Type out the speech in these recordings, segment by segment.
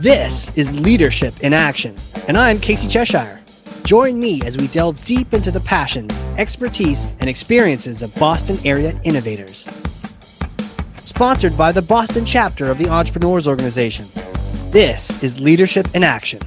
This is Leadership in Action, and I'm Casey Cheshire. Join me as we delve deep into the passions, expertise, and experiences of Boston area innovators. Sponsored by the Boston chapter of the Entrepreneurs Organization. This is Leadership in Action.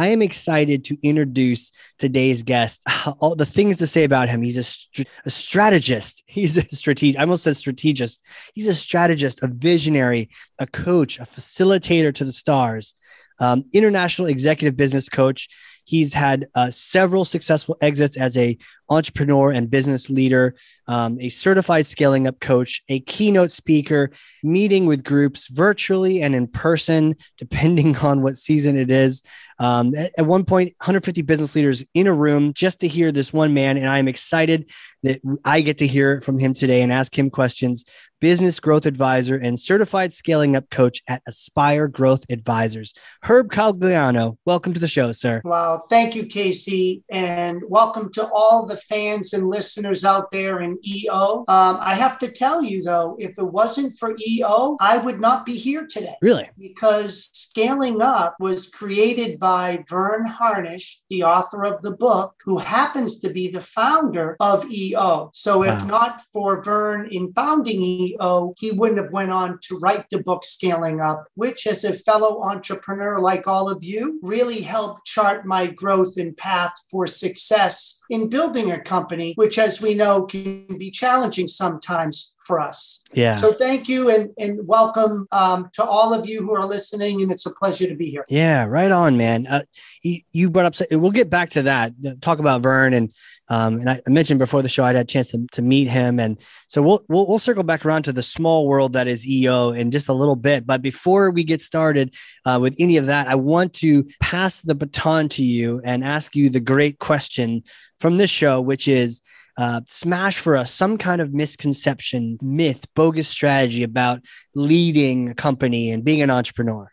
I am excited to introduce today's guest. All the things to say about him. He's a, a strategist. He's a strategist. I almost said strategist. He's a strategist, a visionary, a coach, a facilitator to the stars, um, international executive business coach. He's had uh, several successful exits as a entrepreneur and business leader, um, a certified scaling up coach, a keynote speaker, meeting with groups virtually and in person, depending on what season it is. Um, at, at, one point, 150 business leaders in a room just to hear this one man. And I'm excited that I get to hear from him today and ask him questions. Business growth advisor and certified scaling up coach at Aspire Growth Advisors. Herb Cogliano, welcome to the show, sir. Wow. Thank you, Casey. And welcome to all the fans and listeners out there in EO. Um, I have to tell you, though, if it wasn't for EO, I would not be here today. Really? Because Scaling Up was created by Verne Harnish, the author of the book, who happens to be the founder of EO. So if wow. not for Verne in founding EO, he wouldn't have went on to write the book Scaling Up, which as a fellow entrepreneur like all of you, really helped chart my growth and path for success in building a company, which, as we know, can be challenging sometimes for us. Yeah. So thank you and, and welcome um, to all of you who are listening. And it's a pleasure to be here. Yeah, right on, man. Uh, you, you brought up, we'll get back to that, talk about Verne. And um, and I mentioned before the show, I'd had a chance to, to meet him. And so we'll, we'll, we'll circle back around to the small world that is EO in just a little bit. But before we get started uh, with any of that, I want to pass the baton to you and ask you the great question from this show, which is, uh, smash for us some kind of misconception, myth, bogus strategy about leading a company and being an entrepreneur?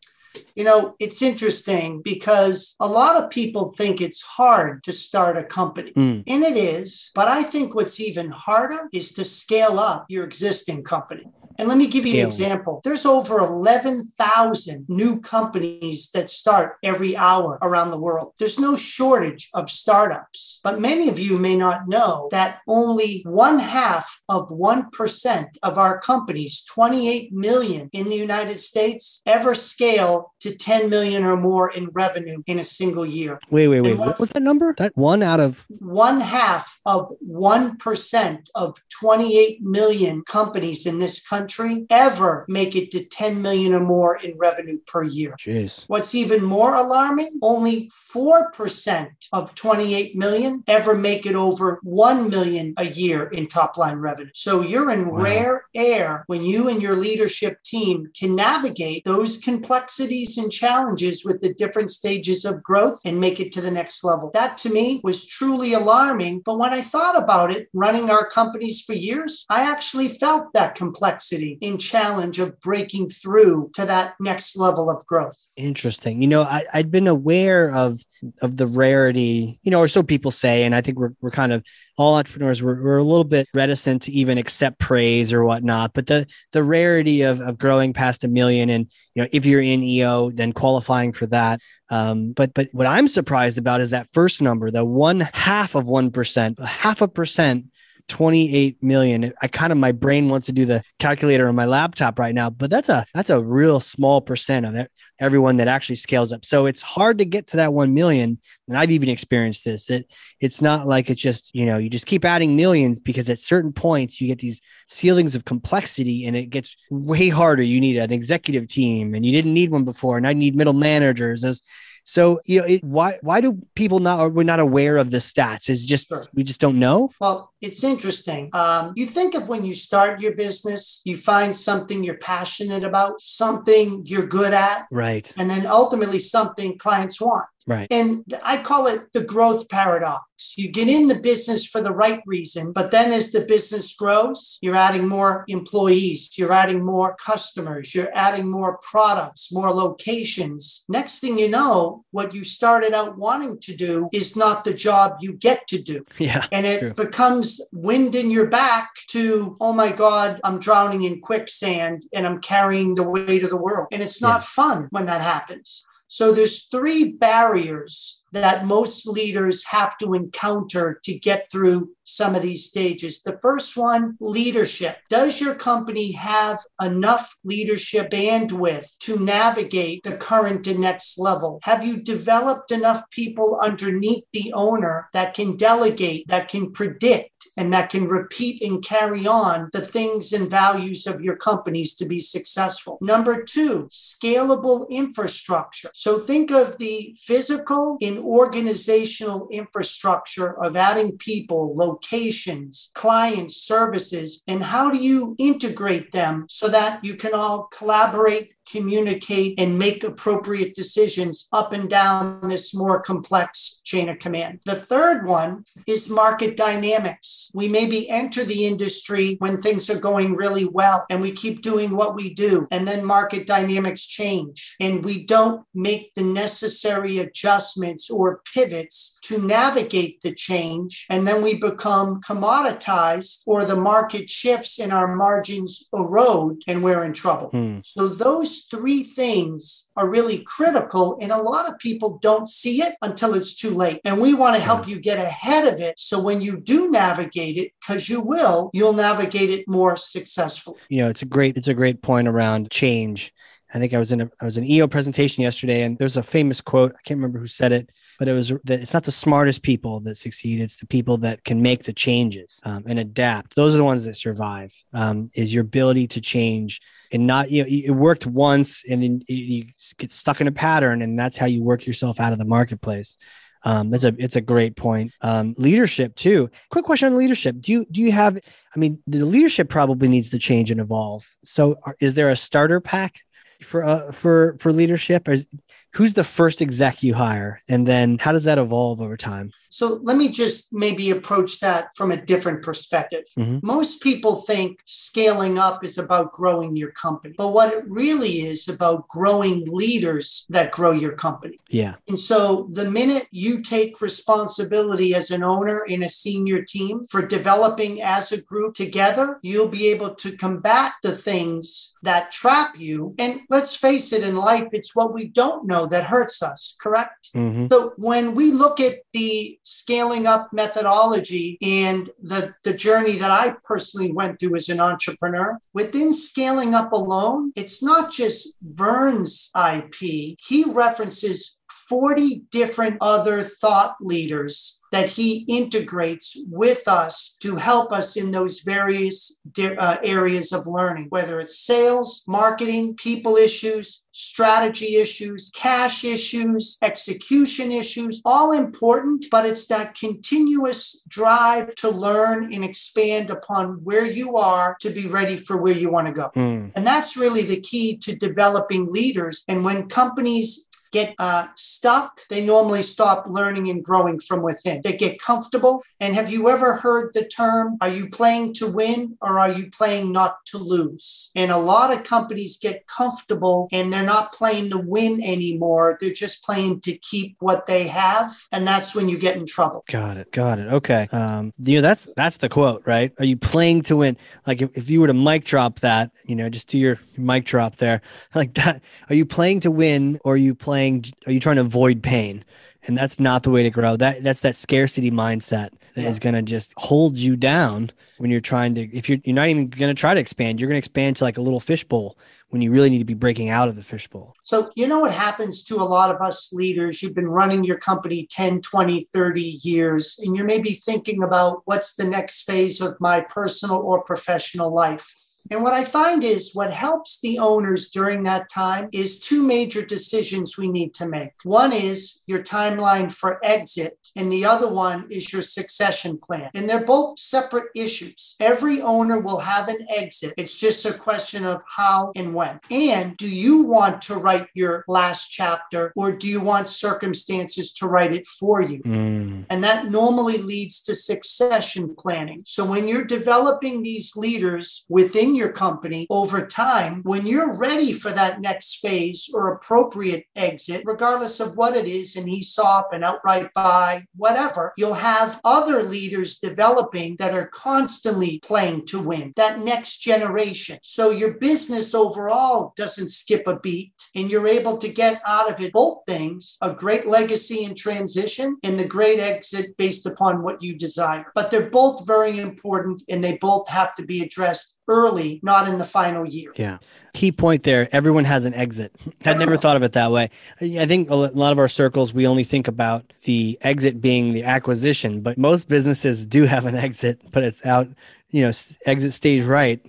You know, it's interesting because a lot of people think it's hard to start a company, mm. and it is. But I think what's even harder is to scale up your existing company. And let me give Scaling. you an example. There's over 11,000 new companies that start every hour around the world. There's no shortage of startups, but many of you may not know that only one half of 1% of our companies, 28 million in the United States, ever scale to 10 million or more in revenue in a single year. Wait, wait, wait. What was that number? That one out of one half of 1% of 28 million companies in this country ever make it to 10 million or more in revenue per year. Jeez. What's even more alarming, only 4% of 28 million ever make it over 1 million a year in top line revenue. So you're in wow. rare air when you and your leadership team can navigate those complexities and challenges with the different stages of growth and make it to the next level. That to me was truly alarming. But when I thought about it, running our companies for years, I actually felt that complexity and challenge of breaking through to that next level of growth. Interesting. You know, I, I'd been aware of of the rarity, you know, or so people say. And I think we're, we're kind of all entrepreneurs, we're, we're a little bit reticent to even accept praise or whatnot. But the the rarity of, of growing past a million and, you know, if you're in EO, then qualifying for that. Um, but but what I'm surprised about is that first number, the one half of one percent, half a percent 28 million. I kind of my brain wants to do the calculator on my laptop right now, but that's a that's a real small percent of it, everyone that actually scales up. So it's hard to get to that 1 million. And I've even experienced this that it's not like it's just, you know, you just keep adding millions because at certain points you get these ceilings of complexity and it gets way harder. You need an executive team and you didn't need one before. And I need middle managers as so you know, it, why why do people not are we not aware of the stats? Is just sure. we just don't know. Well, it's interesting. Um, you think of when you start your business, you find something you're passionate about, something you're good at, right, and then ultimately something clients want. Right. And I call it the growth paradox. You get in the business for the right reason, but then as the business grows, you're adding more employees, you're adding more customers, you're adding more products, more locations. Next thing you know, what you started out wanting to do is not the job you get to do. Yeah. And it true. becomes wind in your back to, oh my God, I'm drowning in quicksand and I'm carrying the weight of the world. And it's not yeah. fun when that happens. So there's three barriers that most leaders have to encounter to get through some of these stages. The first one, leadership. Does your company have enough leadership bandwidth to navigate the current and next level? Have you developed enough people underneath the owner that can delegate, that can predict? And that can repeat and carry on the things and values of your companies to be successful. Number two, scalable infrastructure. So think of the physical and organizational infrastructure of adding people, locations, clients, services, and how do you integrate them so that you can all collaborate communicate and make appropriate decisions up and down this more complex chain of command. The third one is market dynamics. We maybe enter the industry when things are going really well and we keep doing what we do, and then market dynamics change and we don't make the necessary adjustments or pivots to navigate the change. And then we become commoditized or the market shifts and our margins erode and we're in trouble. Hmm. So those three things are really critical. And a lot of people don't see it until it's too late. And we want to help you get ahead of it. So when you do navigate it, because you will, you'll navigate it more successfully. You know, it's a great, it's a great point around change. I think I was in a I was an EO presentation yesterday, and there's a famous quote. I can't remember who said it, but it was that it's not the smartest people that succeed; it's the people that can make the changes um, and adapt. Those are the ones that survive. Um, is your ability to change and not you know it worked once and then you get stuck in a pattern and that's how you work yourself out of the marketplace um, that's a it's a great point um, leadership too quick question on leadership do you do you have i mean the leadership probably needs to change and evolve so are, is there a starter pack for uh, for for leadership? Is, who's the first exec you hire, and then how does that evolve over time? So let me just maybe approach that from a different perspective. Mm-hmm. Most people think scaling up is about growing your company, but what it really is about growing leaders that grow your company. Yeah. And so the minute you take responsibility as an owner in a senior team for developing as a group together, you'll be able to combat the things that trap you. And let's face it, in life, it's what we don't know that hurts us, correct? Mm-hmm. So when we look at the scaling up methodology and the, the journey that I personally went through as an entrepreneur, within scaling up alone, it's not just Verne's IP. He references 40 different other thought leaders that he integrates with us to help us in those various uh, areas of learning, whether it's sales, marketing, people issues, strategy issues, cash issues, execution issues, all important, but it's that continuous drive to learn and expand upon where you are to be ready for where you want to go. Mm. And that's really the key to developing leaders. And when companies get uh, stuck, they normally stop learning and growing from within. They get comfortable. And have you ever heard the term, are you playing to win or are you playing not to lose? And a lot of companies get comfortable and they're not playing to win anymore. They're just playing to keep what they have. And that's when you get in trouble. Got it. Got it. Okay. Um, you know, that's, that's the quote, right? Are you playing to win? Like if, if you were to mic drop that, you know, just do your mic drop there like that. Are you playing to win or are you playing are you trying to avoid pain? And that's not the way to grow. That that's that scarcity mindset that yeah. is going to just hold you down when you're trying to if you're you're not even going to try to expand you're going to expand to like a little fishbowl when you really need to be breaking out of the fishbowl so you know what happens to a lot of us leaders? You've been running your company 10 20 30 years and you're maybe thinking about what's the next phase of my personal or professional life And what I find is what helps the owners during that time is two major decisions we need to make. One is your timeline for exit, and the other one is your succession plan. And they're both separate issues. Every owner will have an exit. It's just a question of how and when. And do you want to write your last chapter or do you want circumstances to write it for you? Mm. And that normally leads to succession planning. So when you're developing these leaders within your company over time, when you're ready for that next phase or appropriate exit, regardless of what it is, an ESOP, an outright buy, whatever, you'll have other leaders developing that are constantly playing to win that next generation. So your business overall doesn't skip a beat and you're able to get out of it both things a great legacy and transition and the great exit based upon what you desire. But they're both very important and they both have to be addressed early, not in the final year. Yeah. Key point there everyone has an exit. I'd never thought of it that way. I think a lot of our circles, we only think about the exit being the acquisition, but most businesses do have an exit, but it's out, you know, exit stage right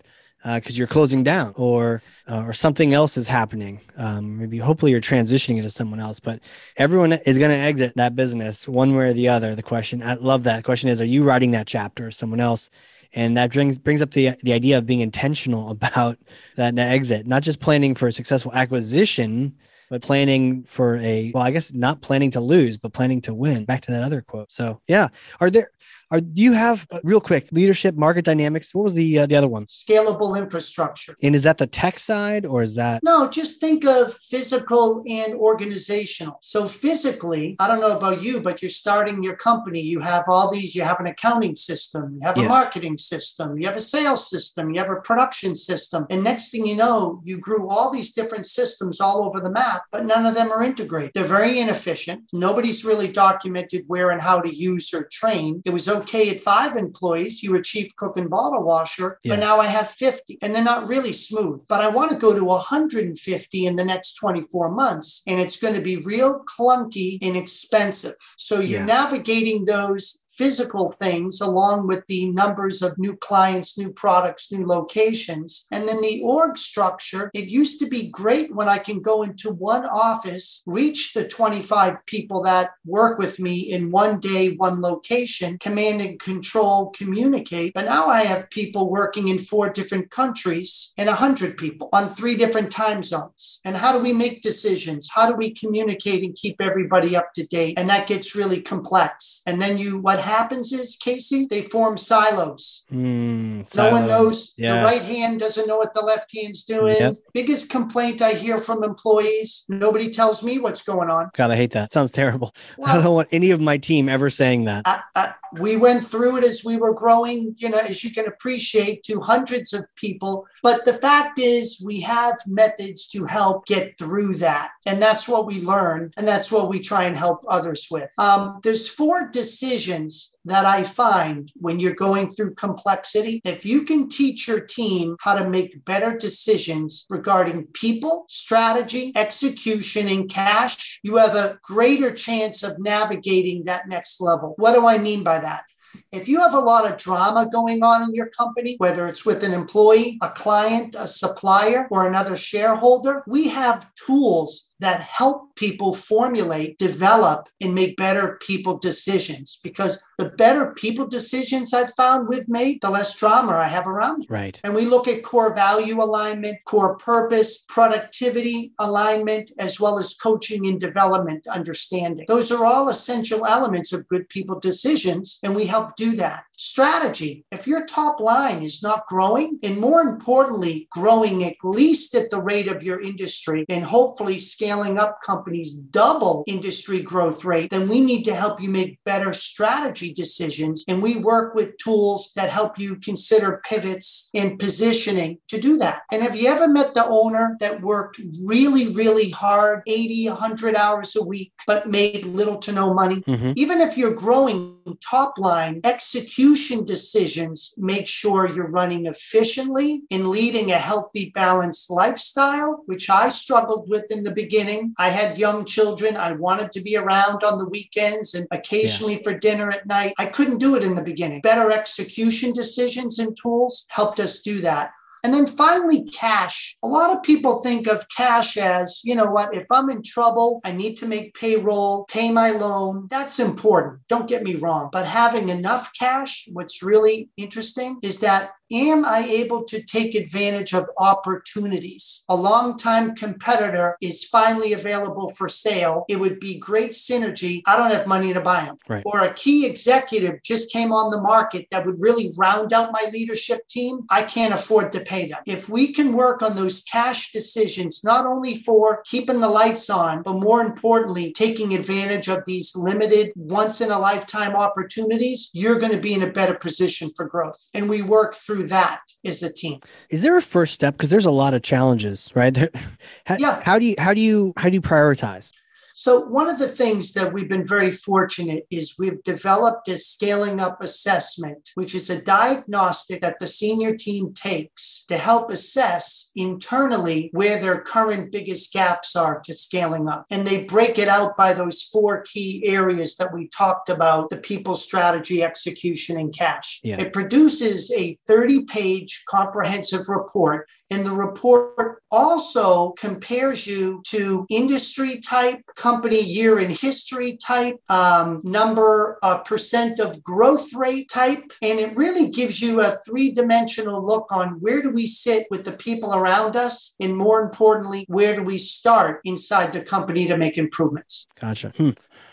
because uh, you're closing down or uh, or something else is happening. Um, maybe hopefully you're transitioning into someone else, but everyone is going to exit that business one way or the other. The question, I love that. The question is, are you writing that chapter or someone else? And that brings brings up the the idea of being intentional about that, that exit, not just planning for a successful acquisition, but planning for a well, I guess not planning to lose, but planning to win. Back to that other quote. So yeah, are there are do you have uh, real quick leadership, market dynamics? What was the uh, the other one? Scalable infrastructure. And is that the tech side or is that? No, just think of physical and organizational. So physically, I don't know about you, but you're starting your company. You have all these. You have an accounting system. You have yeah. a marketing system. You have a sales system. You have a production system. And next thing you know, you grew all these different systems all over the map, but none of them are integrated. They're very inefficient. Nobody's really documented where and how to use or train. It was okay at five employees. You were chief cook and bottle washer, yeah. but now I have 50 and they're not really smooth. But I want to go to 150 in the next 24 months and it's going to be real clunky and expensive. So you're yeah. navigating those physical things along with the numbers of new clients, new products, new locations. And then the org structure, it used to be great when I can go into one office, reach the 25 people that work with me in one day, one location, command and control, communicate. But now I have people working in four different countries and 100 people on three different time zones. And how do we make decisions? How do we communicate and keep everybody up to date? And that gets really complex. And then you, what happens is, Casey, they form silos. Mm, no one knows. Yes. The right hand doesn't know what the left hand's doing. Yep. Biggest complaint I hear from employees nobody tells me what's going on. God, I hate that. Sounds terrible. Well, I don't want any of my team ever saying that. I, I, we went through it as we were growing, you know, as you can appreciate, to hundreds of people. But the fact is, we have methods to help get through that. And that's what we learn. And that's what we try and help others with. Um, there's four decisions that I find when you're going through complexity. If you can teach your team how to make better decisions regarding people, strategy, execution, and cash, you have a greater chance of navigating that next level. What do I mean by that? If you have a lot of drama going on in your company, whether it's with an employee, a client, a supplier, or another shareholder, we have tools that help people formulate, develop, and make better people decisions. Because the better people decisions I've found we've made, the less drama I have around me. Right. And we look at core value alignment, core purpose, productivity alignment, as well as coaching and development understanding. Those are all essential elements of good people decisions, and we help do that. Strategy. If your top line is not growing, and more importantly, growing at least at the rate of your industry, and hopefully scaling scaling up companies double industry growth rate, then we need to help you make better strategy decisions. And we work with tools that help you consider pivots and positioning to do that. And have you ever met the owner that worked really, really hard, 80, 100 hours a week, but made little to no money? Mm-hmm. Even if you're growing top line, execution decisions make sure you're running efficiently and leading a healthy, balanced lifestyle, which I struggled with in the beginning beginning. I had young children. I wanted to be around on the weekends and occasionally yeah. for dinner at night. I couldn't do it in the beginning. Better execution decisions and tools helped us do that. And then finally, cash. A lot of people think of cash as, you know what, if I'm in trouble, I need to make payroll, pay my loan. That's important. Don't get me wrong. But having enough cash, what's really interesting is that Am I able to take advantage of opportunities? A longtime competitor is finally available for sale. It would be great synergy. I don't have money to buy them. Right. Or a key executive just came on the market that would really round out my leadership team. I can't afford to pay them. If we can work on those cash decisions, not only for keeping the lights on, but more importantly, taking advantage of these limited once in a lifetime opportunities, you're going to be in a better position for growth. And we work through through that as a team. Is there a first step? Because there's a lot of challenges, right? how, yeah. How do you how do you how do you prioritize? So, one of the things that we've been very fortunate is we've developed a scaling up assessment, which is a diagnostic that the senior team takes to help assess internally where their current biggest gaps are to scaling up. And they break it out by those four key areas that we talked about the people, strategy, execution, and cash. Yeah. It produces a 30 page comprehensive report and the report also compares you to industry type, company year in history type, um, number, uh, percent of growth rate type. And it really gives you a three dimensional look on where do we sit with the people around us? And more importantly, where do we start inside the company to make improvements? Gotcha. Hmm.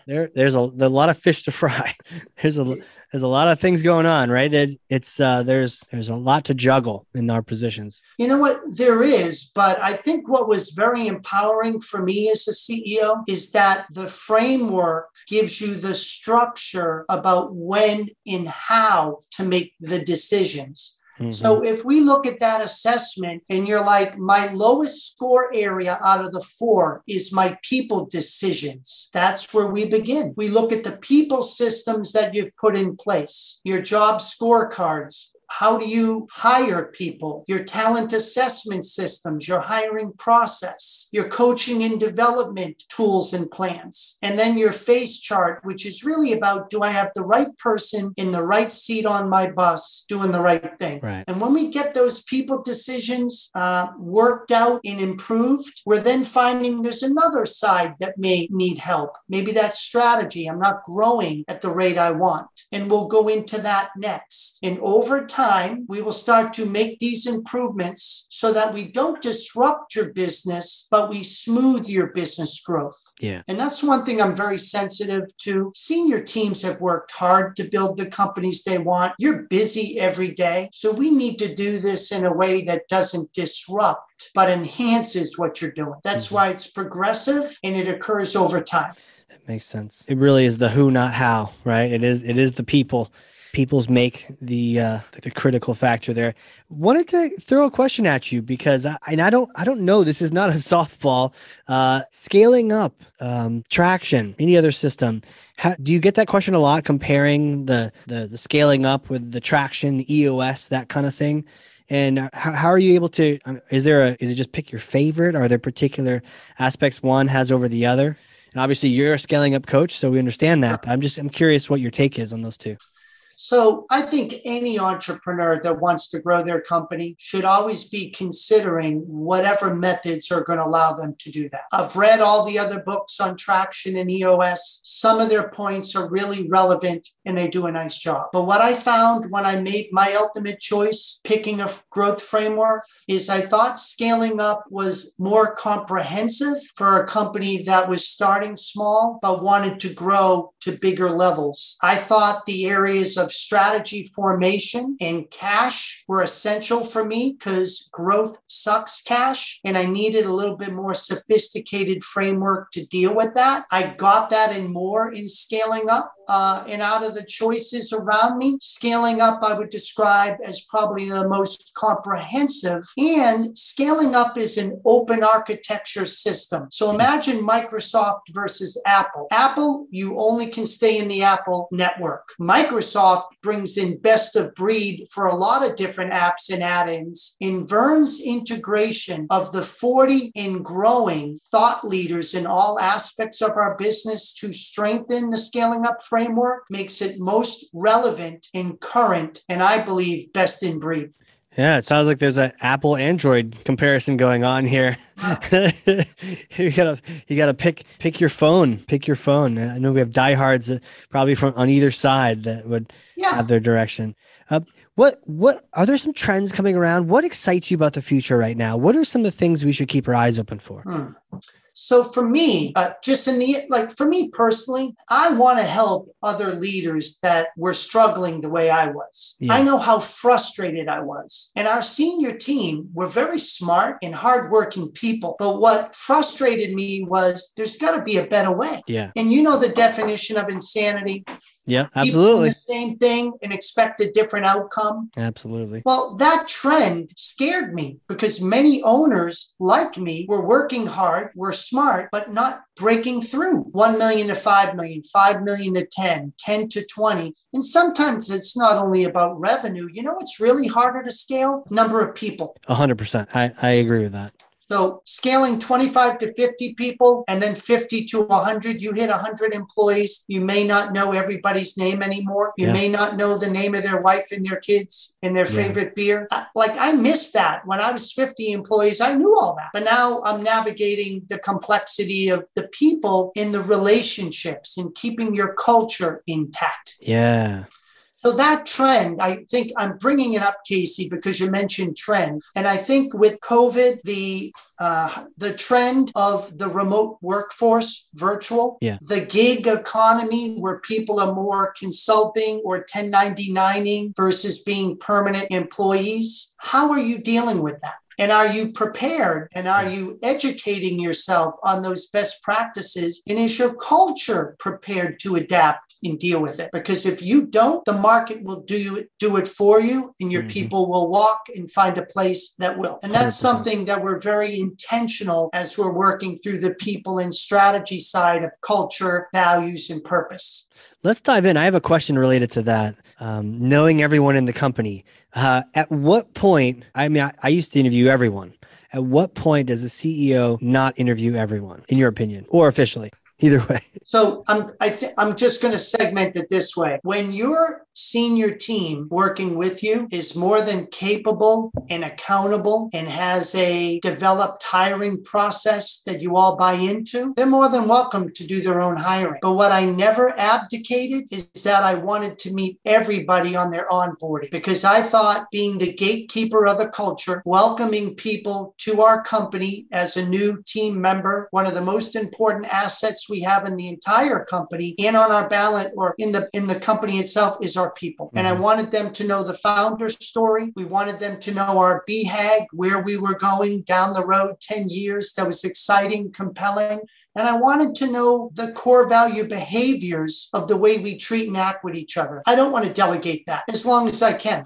There, there's a, a lot of fish to fry. There's a there's a lot of things going on, right? That it's uh, there's there's a lot to juggle in our positions. You know what? There is, but I think what was very empowering for me as a CEO is that the framework gives you the structure about when and how to make the decisions. Mm-hmm. So if we look at that assessment and you're like, my lowest score area out of the four is my people decisions, that's where we begin. We look at the people systems that you've put in place, your job scorecards, how do you hire people? Your talent assessment systems, your hiring process, your coaching and development tools and plans. And then your face chart, which is really about do I have the right person in the right seat on my bus doing the right thing? Right. And when we get those people decisions uh, worked out and improved, we're then finding there's another side that may need help. Maybe that strategy. I'm not growing at the rate I want. And we'll go into that next. And over time, time, we will start to make these improvements so that we don't disrupt your business, but we smooth your business growth. Yeah. And that's one thing I'm very sensitive to. Senior teams have worked hard to build the companies they want. You're busy every day. So we need to do this in a way that doesn't disrupt, but enhances what you're doing. That's mm-hmm. why it's progressive and it occurs over time. That makes sense. It really is the who, not how, right? It is it is the people people's make the uh, the critical factor there. Wanted to throw a question at you because I and I don't I don't know this is not a softball. Uh, scaling up um, traction, any other system. How, do you get that question a lot? Comparing the, the the scaling up with the traction, the EOS, that kind of thing. And how, how are you able to? Is there a? Is it just pick your favorite? Are there particular aspects one has over the other? And obviously, you're a scaling up coach, so we understand that. I'm just I'm curious what your take is on those two. So I think any entrepreneur that wants to grow their company should always be considering whatever methods are going to allow them to do that. I've read all the other books on traction and EOS. Some of their points are really relevant and they do a nice job. But what I found when I made my ultimate choice, picking a growth framework, is I thought scaling up was more comprehensive for a company that was starting small but wanted to grow to bigger levels. I thought the areas of strategy formation and cash were essential for me because growth sucks cash, and I needed a little bit more sophisticated framework to deal with that. I got that and more in scaling up. Uh, and out of the choices around me, scaling up I would describe as probably the most comprehensive. And scaling up is an open architecture system. So imagine Microsoft versus Apple. Apple, you only can stay in the Apple network. Microsoft brings in best of breed for a lot of different apps and add ins. In Verne's integration of the 40 and growing thought leaders in all aspects of our business to strengthen the scaling up framework makes it most relevant and current, and I believe best in breed. Yeah, it sounds like there's an Apple Android comparison going on here. you gotta you gotta pick pick your phone, pick your phone. I know we have diehards uh, probably from on either side that would yeah. have their direction. Uh, what what are there some trends coming around? What excites you about the future right now? What are some of the things we should keep our eyes open for? Hmm. So for me, uh, just in the like for me personally, I want to help other leaders that were struggling the way I was. Yeah. I know how frustrated I was. And our senior team were very smart and hardworking people. But what frustrated me was there's got to be a better way. Yeah. And you know the definition of insanity. Yeah, absolutely. the same thing and expect a different outcome. Absolutely. Well, that trend scared me because many owners like me were working hard, were smart, but not breaking through 1 million to 5 million, 5 million to 10, 10 to 20. And sometimes it's not only about revenue. You know what's really harder to scale? Number of people. 100%. I, I agree with that. So scaling 25 to 50 people and then 50 to 100, you hit 100 employees. You may not know everybody's name anymore. You yeah. may not know the name of their wife and their kids and their favorite yeah. beer. Like I missed that when I was 50 employees. I knew all that. But now I'm navigating the complexity of the people in the relationships and keeping your culture intact. Yeah. So that trend, I think I'm bringing it up, Casey, because you mentioned trend, and I think with COVID, the uh, the trend of the remote workforce, virtual, yeah. the gig economy, where people are more consulting or 1099ing versus being permanent employees. How are you dealing with that? And are you prepared? And are you educating yourself on those best practices? And is your culture prepared to adapt and deal with it. Because if you don't, the market will do it, do it for you, and your mm-hmm. people will walk and find a place that will. And that's 100%. something that we're very intentional as we're working through the people and strategy side of culture, values, and purpose. Let's dive in. I have a question related to that. Um, knowing everyone in the company, uh, at what point? I mean, I, I used to interview everyone. At what point does a CEO not interview everyone, in your opinion, or officially? Either way. So I'm I th- I'm just going to segment it this way. When your senior team working with you is more than capable and accountable and has a developed hiring process that you all buy into, they're more than welcome to do their own hiring. But what I never abdicated is that I wanted to meet everybody on their onboarding because I thought being the gatekeeper of the culture, welcoming people to our company as a new team member, one of the most important assets we have in the entire company and on our balance or in the in the company itself is our people. Mm-hmm. And I mm-hmm. wanted them to know the founder's story. We wanted them to know our BHAG, where we were going down the road 10 years. That was exciting, compelling. And I wanted to know the core value behaviors of the way we treat and act with each other. I don't want to delegate that as long as I can.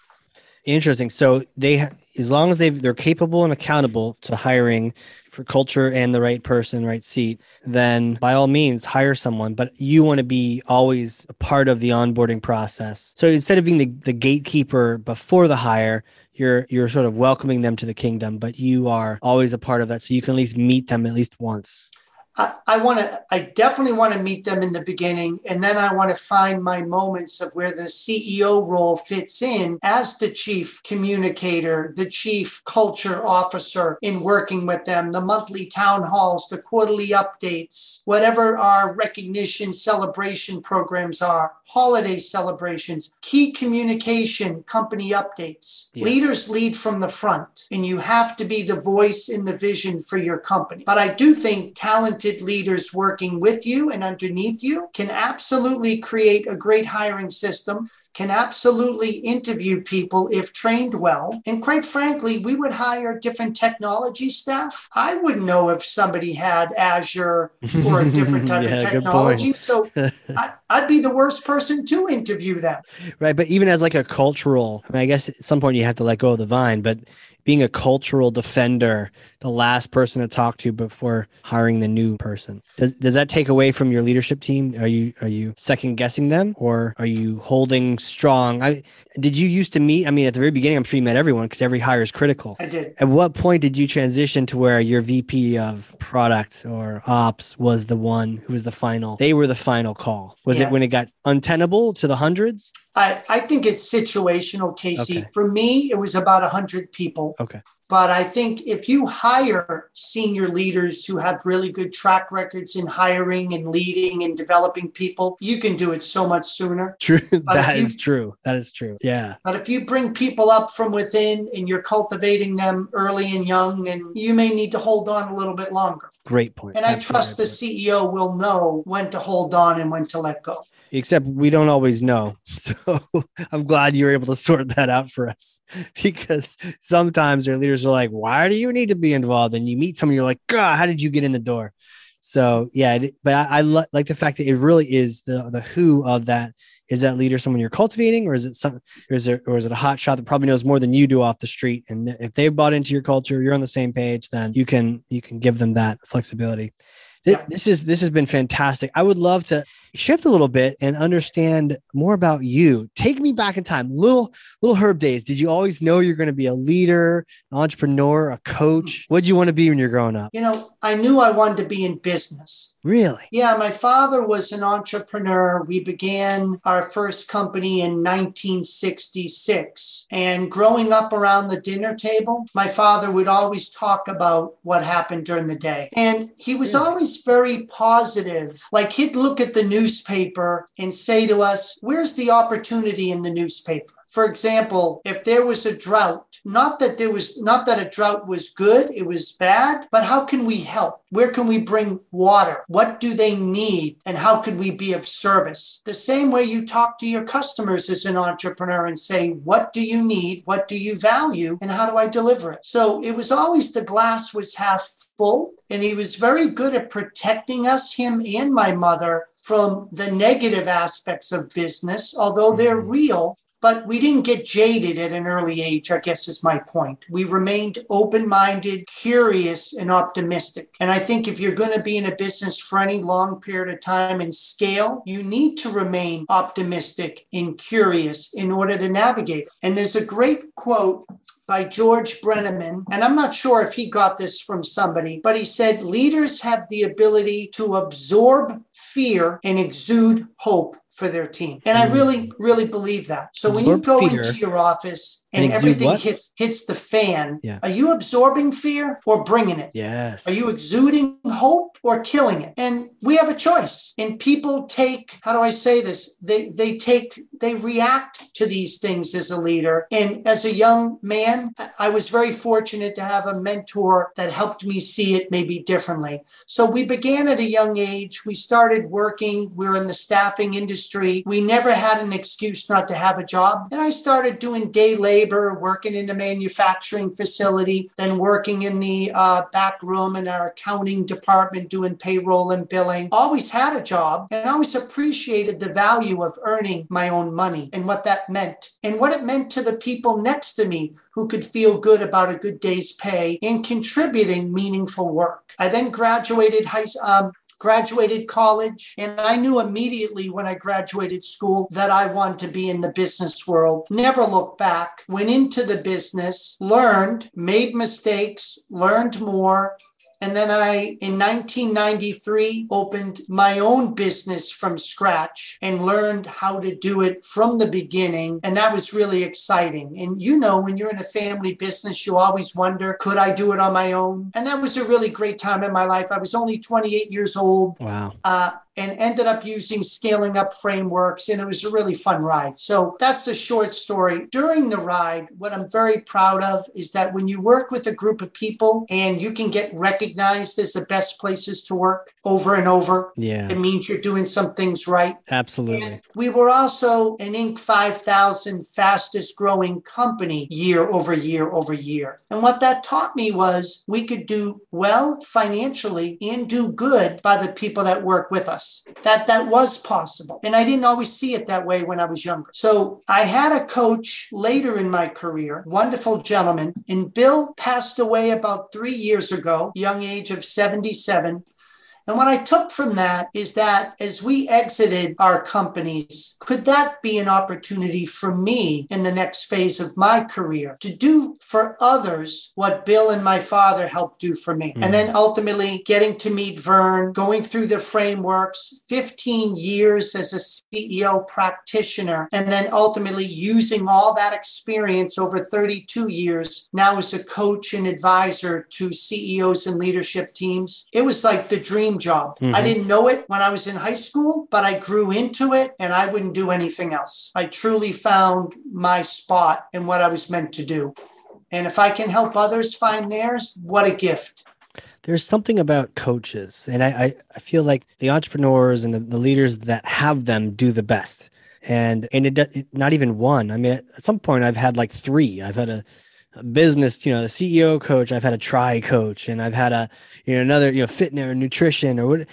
Interesting. So they, as long as they they're capable and accountable to hiring for culture and the right person, right seat, then by all means hire someone. But you want to be always a part of the onboarding process. So instead of being the, the gatekeeper before the hire, you're you're sort of welcoming them to the kingdom, but you are always a part of that. So you can at least meet them at least once. I, I want to, I definitely want to meet them in the beginning. And then I want to find my moments of where the CEO role fits in as the chief communicator, the chief culture officer in working with them, the monthly town halls, the quarterly updates, whatever our recognition celebration programs are, holiday celebrations, key communication, company updates. Yeah. Leaders lead from the front, and you have to be the voice in the vision for your company. But I do think talented talented leaders working with you and underneath you can absolutely create a great hiring system can absolutely interview people if trained well. And quite frankly, we would hire different technology staff. I wouldn't know if somebody had Azure or a different type yeah, of technology. So I, would be the worst person to interview them. Right. But even as like a cultural, I mean, I guess at some point you have to let go of the vine, but being a cultural defender, the last person to talk to before hiring the new person. Does does that take away from your leadership team? Are you are you second guessing them or are you holding strong? I did you used to meet? I mean, at the very beginning, I'm sure you met everyone because every hire is critical. I did. At what point did you transition to where your VP of product or ops was the one who was the final? They were the final call. Was Yeah. it when it got untenable to the hundreds? I, I think it's situational, Casey. Okay. For me, it was about 100 people. Okay. But I think if you hire senior leaders who have really good track records in hiring and leading and developing people, you can do it so much sooner. True. That you- is true. That is true. Yeah. But if you bring people up from within and you're cultivating them early and young, and you may need to hold on a little bit longer. Great point. And I trust the point. CEO will know when to hold on and when to let go. Except we don't always know. So I'm glad you were able to sort that out for us because sometimes our leaders are like, why do you need to be involved? And you meet someone, you're like, God, how did you get in the door? So yeah, it- but I, I li- like the fact that it really is the the who of that. Is that leader someone you're cultivating, or is it some, or is it, or is it a hot shot that probably knows more than you do off the street? And if they've bought into your culture, you're on the same page, then you can you can give them that flexibility. Th- This is this has been fantastic. I would love to shift a little bit and understand more about you. Take me back in time, little little Herb days. Did you always know you're going to be a leader, an entrepreneur, a coach? Mm. What did you want to be when you're growing up? You know, I knew I wanted to be in business. Really? Yeah, my father was an entrepreneur. We began our first company in 1966. And growing up around the dinner table, my father would always talk about what happened during the day. And he was Really? always very positive. Like he'd look at the newspaper and say to us, Where's the opportunity in the newspaper? For example, if there was a drought, not that there was not that a drought was good, it was bad, but how can we help? Where can we bring water? What do they need? And how could we be of service? The same way you talk to your customers as an entrepreneur and say, What do you need? What do you value? And how do I deliver it? So it was always the glass was half full, and he was very good at protecting us, him and my mother, from the negative aspects of business, although they're Mhm. real. But we didn't get jaded at an early age, I guess is my point. We remained open minded, curious, and optimistic. And I think if you're going to be in a business for any long period of time and scale, you need to remain optimistic and curious in order to navigate. And there's a great quote by George Brenneman. And I'm not sure if he got this from somebody, but he said leaders have the ability to absorb fear and exude hope for their team. And I Mm. really, really believe that. So when you go into your office and everything what? hits hits the fan, Yeah. are you absorbing fear or bringing it? Yes. Are you exuding hope or killing it? And we have a choice. And people take, how do I say this? They they take, they react to these things as a leader. And as a young man, I was very fortunate to have a mentor that helped me see it maybe differently. So we began at a young age. We started working. We were in the staffing industry. We never had an excuse not to have a job. And I started doing day labor, working in a manufacturing facility, then working in the uh, back room in our accounting department, doing payroll and billing. Always had a job and always appreciated the value of earning my own money and what that meant and what it meant to the people next to me who could feel good about a good day's pay and contributing meaningful work. I then graduated high um, graduated college and I knew immediately when I graduated school that I wanted to be in the business world. Never looked back. Went into the business, learned, made mistakes, learned more, and then I, in 1993, opened my own business from scratch and learned how to do it from the beginning. And that was really exciting. And you know, when you're in a family business, you always wonder, could I do it on my own? And that was a really great time in my life. I was only 28 years old. Wow. Uh, and ended up using scaling up frameworks, and it was a really fun ride. So that's the short story. During the ride, what I'm very proud of is that when you work with a group of people and you can get recognized as the best places to work over and over, Yeah. it means you're doing some things right. Absolutely. And we were also an Inc. 5000 fastest growing company year over year over year. And what that taught me was we could do well financially and do good by the people that work with us. That that was possible. And I didn't always see it that way when I was younger. So I had a coach later in my career, wonderful gentleman, and Bill passed away about three years ago, young age of 77. And what I took from that is that as we exited our companies, could that be an opportunity for me in the next phase of my career to do for others what Bill and my father helped do for me? Mm-hmm. And then ultimately getting to meet Verne, going through the frameworks, 15 years as a CEO practitioner, and then ultimately using all that experience over 32 years now as a coach and advisor to CEOs and leadership teams. It was like the dream job. Mm-hmm. I didn't know it when I was in high school, but I grew into it and I wouldn't do anything else. I truly found my spot and what I was meant to do. And if I can help others find theirs, what a gift. There's something about coaches, and I, I, I feel like the entrepreneurs and the, the leaders that have them do the best. And and it, it not even one. I mean, at some point I've had like three. I've had a business, you know, the CEO coach, I've had a tri coach and I've had a, you know, another, you know, fitness or nutrition or what,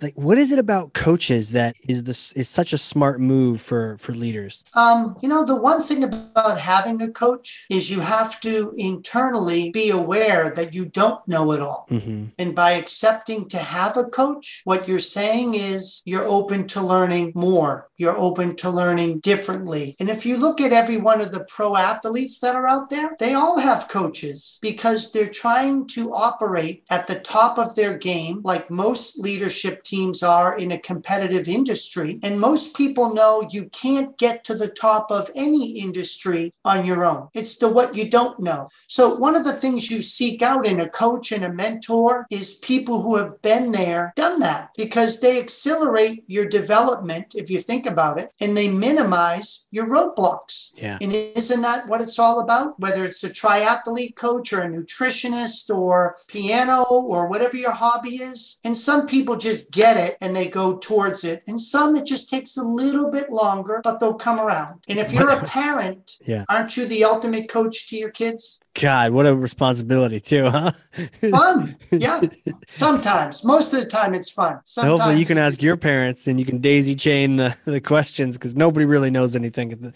like what is it about coaches that is this is such a smart move for for leaders? Um you know the one thing about having a coach is you have to internally be aware that you don't know it all. Mm-hmm. and by accepting to have a coach what you're saying is you're open to learning more you're open to learning differently and if you look at every one of the pro athletes that are out there they all have coaches because they're trying to operate at the top of their game like most leadership teams are in a competitive industry. And most people know you can't get to the top of any industry on your own. It's the what you don't know. So, one of the things you seek out in a coach and a mentor is people who have been there, done that, because they accelerate your development, if you think about it, and they minimize your roadblocks. Yeah. And isn't that what it's all about? Whether it's a triathlete coach or a nutritionist or piano or whatever your hobby is. And some people just get it and they go towards it. And some it just takes a little bit longer, but they'll come around. And if you're a parent, yeah. aren't you the ultimate coach to your kids? God, what a responsibility too, huh? fun. Yeah. Sometimes. Most of the time it's fun. Sometimes. Hopefully you can ask your parents and you can daisy chain the, the questions because nobody really knows anything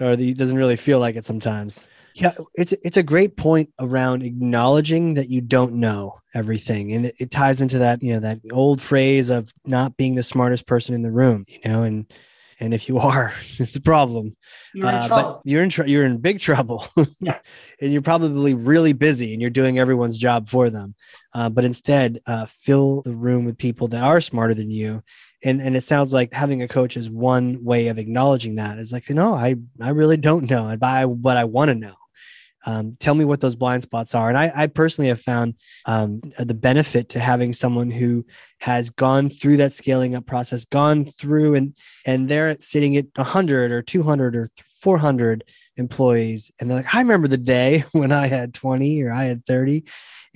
or the, doesn't really feel like it sometimes. Yeah, it's it's a great point around acknowledging that you don't know everything, and it, it, ties into that you know that old phrase of not being the smartest person in the room. You know, and and if you are, it's a problem. You're in uh, trouble. You're in tr- you're in big trouble. yeah, and you're probably really busy, and you're doing everyone's job for them. Uh, but instead, uh, fill the room with people that are smarter than you and and it sounds like having a coach is one way of acknowledging that is like no i i really don't know and by what i want to know um, tell me what those blind spots are. And I, I personally have found um, the benefit to having someone who has gone through that scaling up process, gone through and and they're sitting at 100 or 200 or 400 employees, and they're like, I remember the day when I had 20 or I had 30,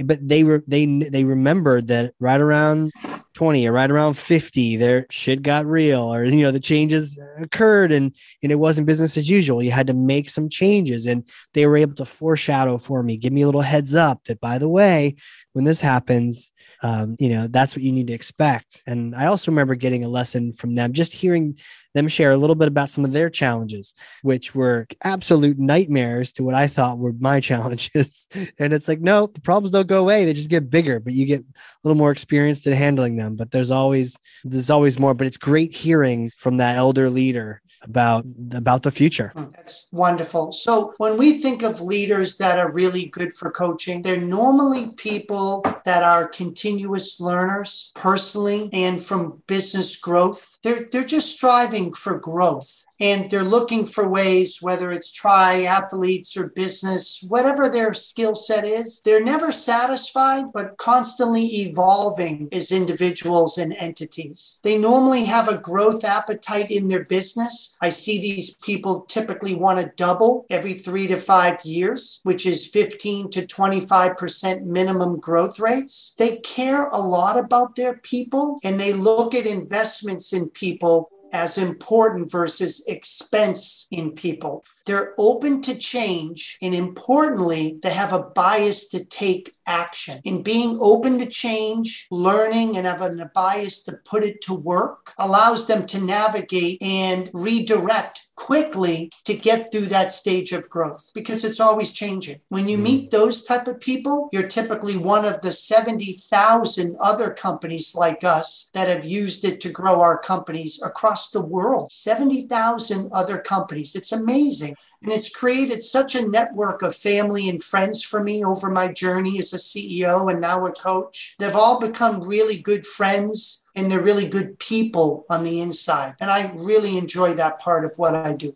but they were they they remembered that right around 20 or right around 50 their shit got real or you know the changes occurred and and it wasn't business as usual. You had to make some changes and they were able to foreshadow for me. Give me a little heads up that by the way when this happens um, you know that's what you need to expect. And i also remember getting a lesson from them just hearing them share a little bit about some of their challenges which were absolute nightmares to what i thought were my challenges. And it's like no the problems don't go away. They just get bigger but you get a little more experienced in handling them. But there's always there's always more but it's great hearing from that elder leader about about the future. Hmm, that's wonderful. So when we think of leaders that are really good for coaching, they're normally people that are continuous learners personally and from business growth. They're they're just striving for growth and they're looking for ways, whether it's triathletes or business, whatever their skill set is, they're never satisfied, but constantly evolving as individuals and entities. They normally have a growth appetite in their business. I see these people typically want to double every three to five years, which is 15 to 25% minimum growth rates. They care a lot about their people and they look at investments in people as important versus expense in people. They're open to change, and importantly, they have a bias to take action. In being open to change, learning, and having a bias to put it to work allows them to navigate and redirect quickly to get through that stage of growth because it's always changing. When you hmm. meet those type of people, you're typically one of the 70,000 other companies like us that have used it to grow our companies across the world. 70,000 other companies. It's amazing. And it's created such a network of family and friends for me over my journey as a CEO and now a coach. They've all become really good friends and they're really good people on the inside. And I really enjoy that part of what I do.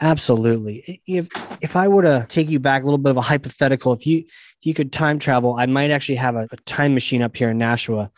Absolutely. If if I were to take you back a little bit of a hypothetical, if you if you could time travel, I might actually have a, a time machine up here in Nashua.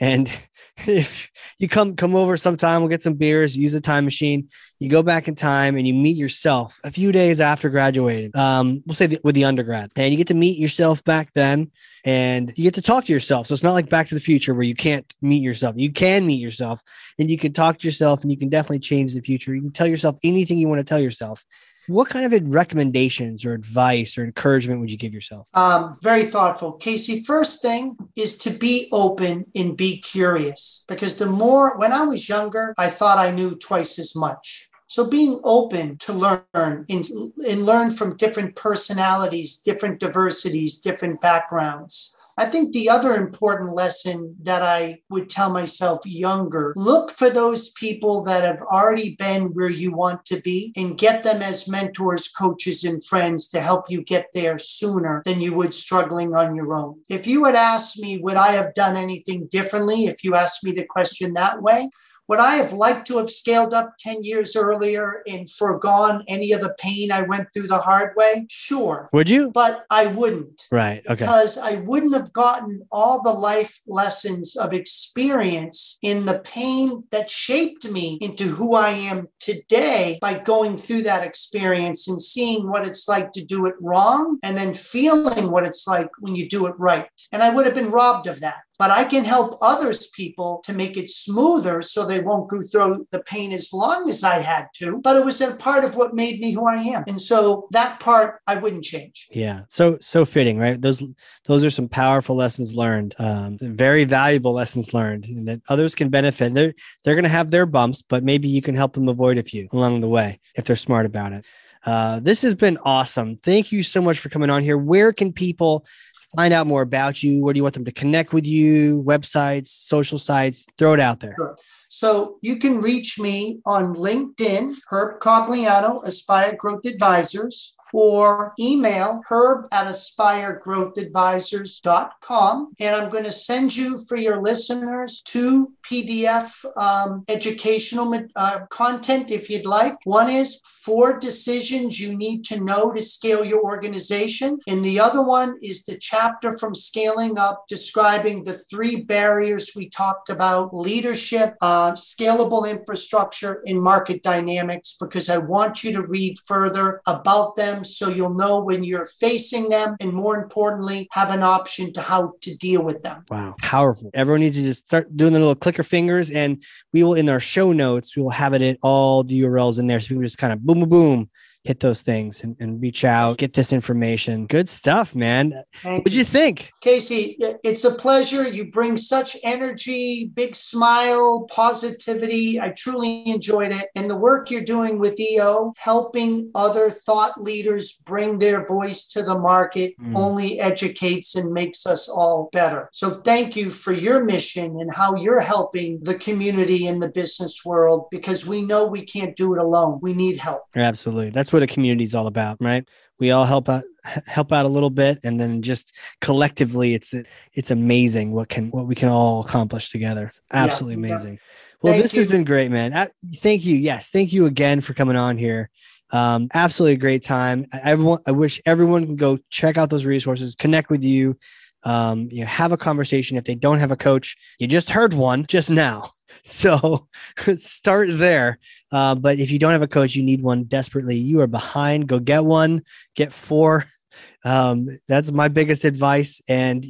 And if you come come over sometime, we'll get some beers, use the time machine. You go back in time and you meet yourself a few days after graduating. Um, we'll say the, with the undergrad, and you get to meet yourself back then, and you get to talk to yourself. So it's not like Back to the Future where you can't meet yourself. You can meet yourself, and you can talk to yourself, and you can definitely change the future. You can tell yourself anything you want to tell yourself. What kind of recommendations or advice or encouragement would you give yourself? Um, very thoughtful. Casey, first thing is to be open and be curious because the more, when I was younger, I thought I knew twice as much. So being open to learn and, and learn from different personalities, different diversities, different backgrounds. I think the other important lesson that I would tell myself younger look for those people that have already been where you want to be and get them as mentors, coaches, and friends to help you get there sooner than you would struggling on your own. If you had asked me, would I have done anything differently? If you asked me the question that way, would I have liked to have scaled up 10 years earlier and foregone any of the pain I went through the hard way? Sure. Would you? But I wouldn't. Right. Okay. Because I wouldn't have gotten all the life lessons of experience in the pain that shaped me into who I am today by going through that experience and seeing what it's like to do it wrong and then feeling what it's like when you do it right. And I would have been robbed of that but I can help others people to make it smoother so they won't go through the pain as long as I had to. But it was a part of what made me who I am. And so that part I wouldn't change. Yeah. So so fitting, right? Those those are some powerful lessons learned. Um, very valuable lessons learned and that others can benefit. They're they're gonna have their bumps, but maybe you can help them avoid a few along the way if they're smart about it. Uh, this has been awesome. Thank you so much for coming on here. Where can people find out more about you? Where do you want them to connect with you? Websites, social sites? Throw it out there. Sure. So you can reach me on LinkedIn, Herb Cogliano, Aspire Growth Advisors, or email herb at aspiregrowthadvisors.com. And I'm going to send you for your listeners two PDF um, educational uh, content if you'd like. One is four decisions you need to know to scale your organization. And the other one is the chapter from Scaling Up describing the three barriers we talked about leadership, uh, Uh, scalable infrastructure, and market dynamics, because I want you to read further about them so you'll know when you're facing them. And more importantly, have an option to how to deal with them. Wow. Powerful. Everyone needs to just start doing the little clicker fingers. And we will, in our show notes, we will have it in all the URLs in there. So people just kind of boom, boom, boom hit those things and, and reach out, get this information. Good stuff, man. Thank What'd you think? Casey, it's a pleasure. You bring such energy, big smile, positivity. I truly enjoyed it. And the work you're doing with EO, helping other thought leaders bring their voice to the market, mm. only educates and makes us all better. So thank you for your mission and how you're helping the community in the business world because we know we can't do it alone. We need help. Absolutely. That's that's what a community is all about, right? We all help out help out a little bit and then just collectively it's it's amazing what can what we can all accomplish together. It's absolutely yeah, amazing. Well, thank this you. has been great, man. thank you. Yes, thank you again for coming on here. Um, absolutely a great time. Everyone, I wish everyone can go check out those resources, connect with you, um, you know, have a conversation. If they don't have a coach, you just heard one just now. So start there. Uh, but if you don't have a coach, you need one desperately. You are behind. Go get one. Get four Um, that's my biggest advice. And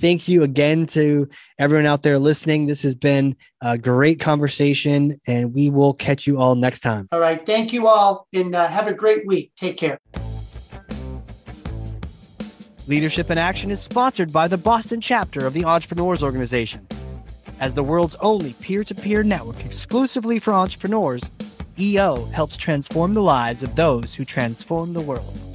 thank you again to everyone out there listening. This has been a great conversation, and we will catch you all next time. All right. Thank you all, and uh, have a great week. Take care. Leadership in Action is sponsored by the Boston chapter of the Entrepreneurs Organization. As the world's only peer to peer network exclusively for entrepreneurs, EO helps transform the lives of those who transform the world.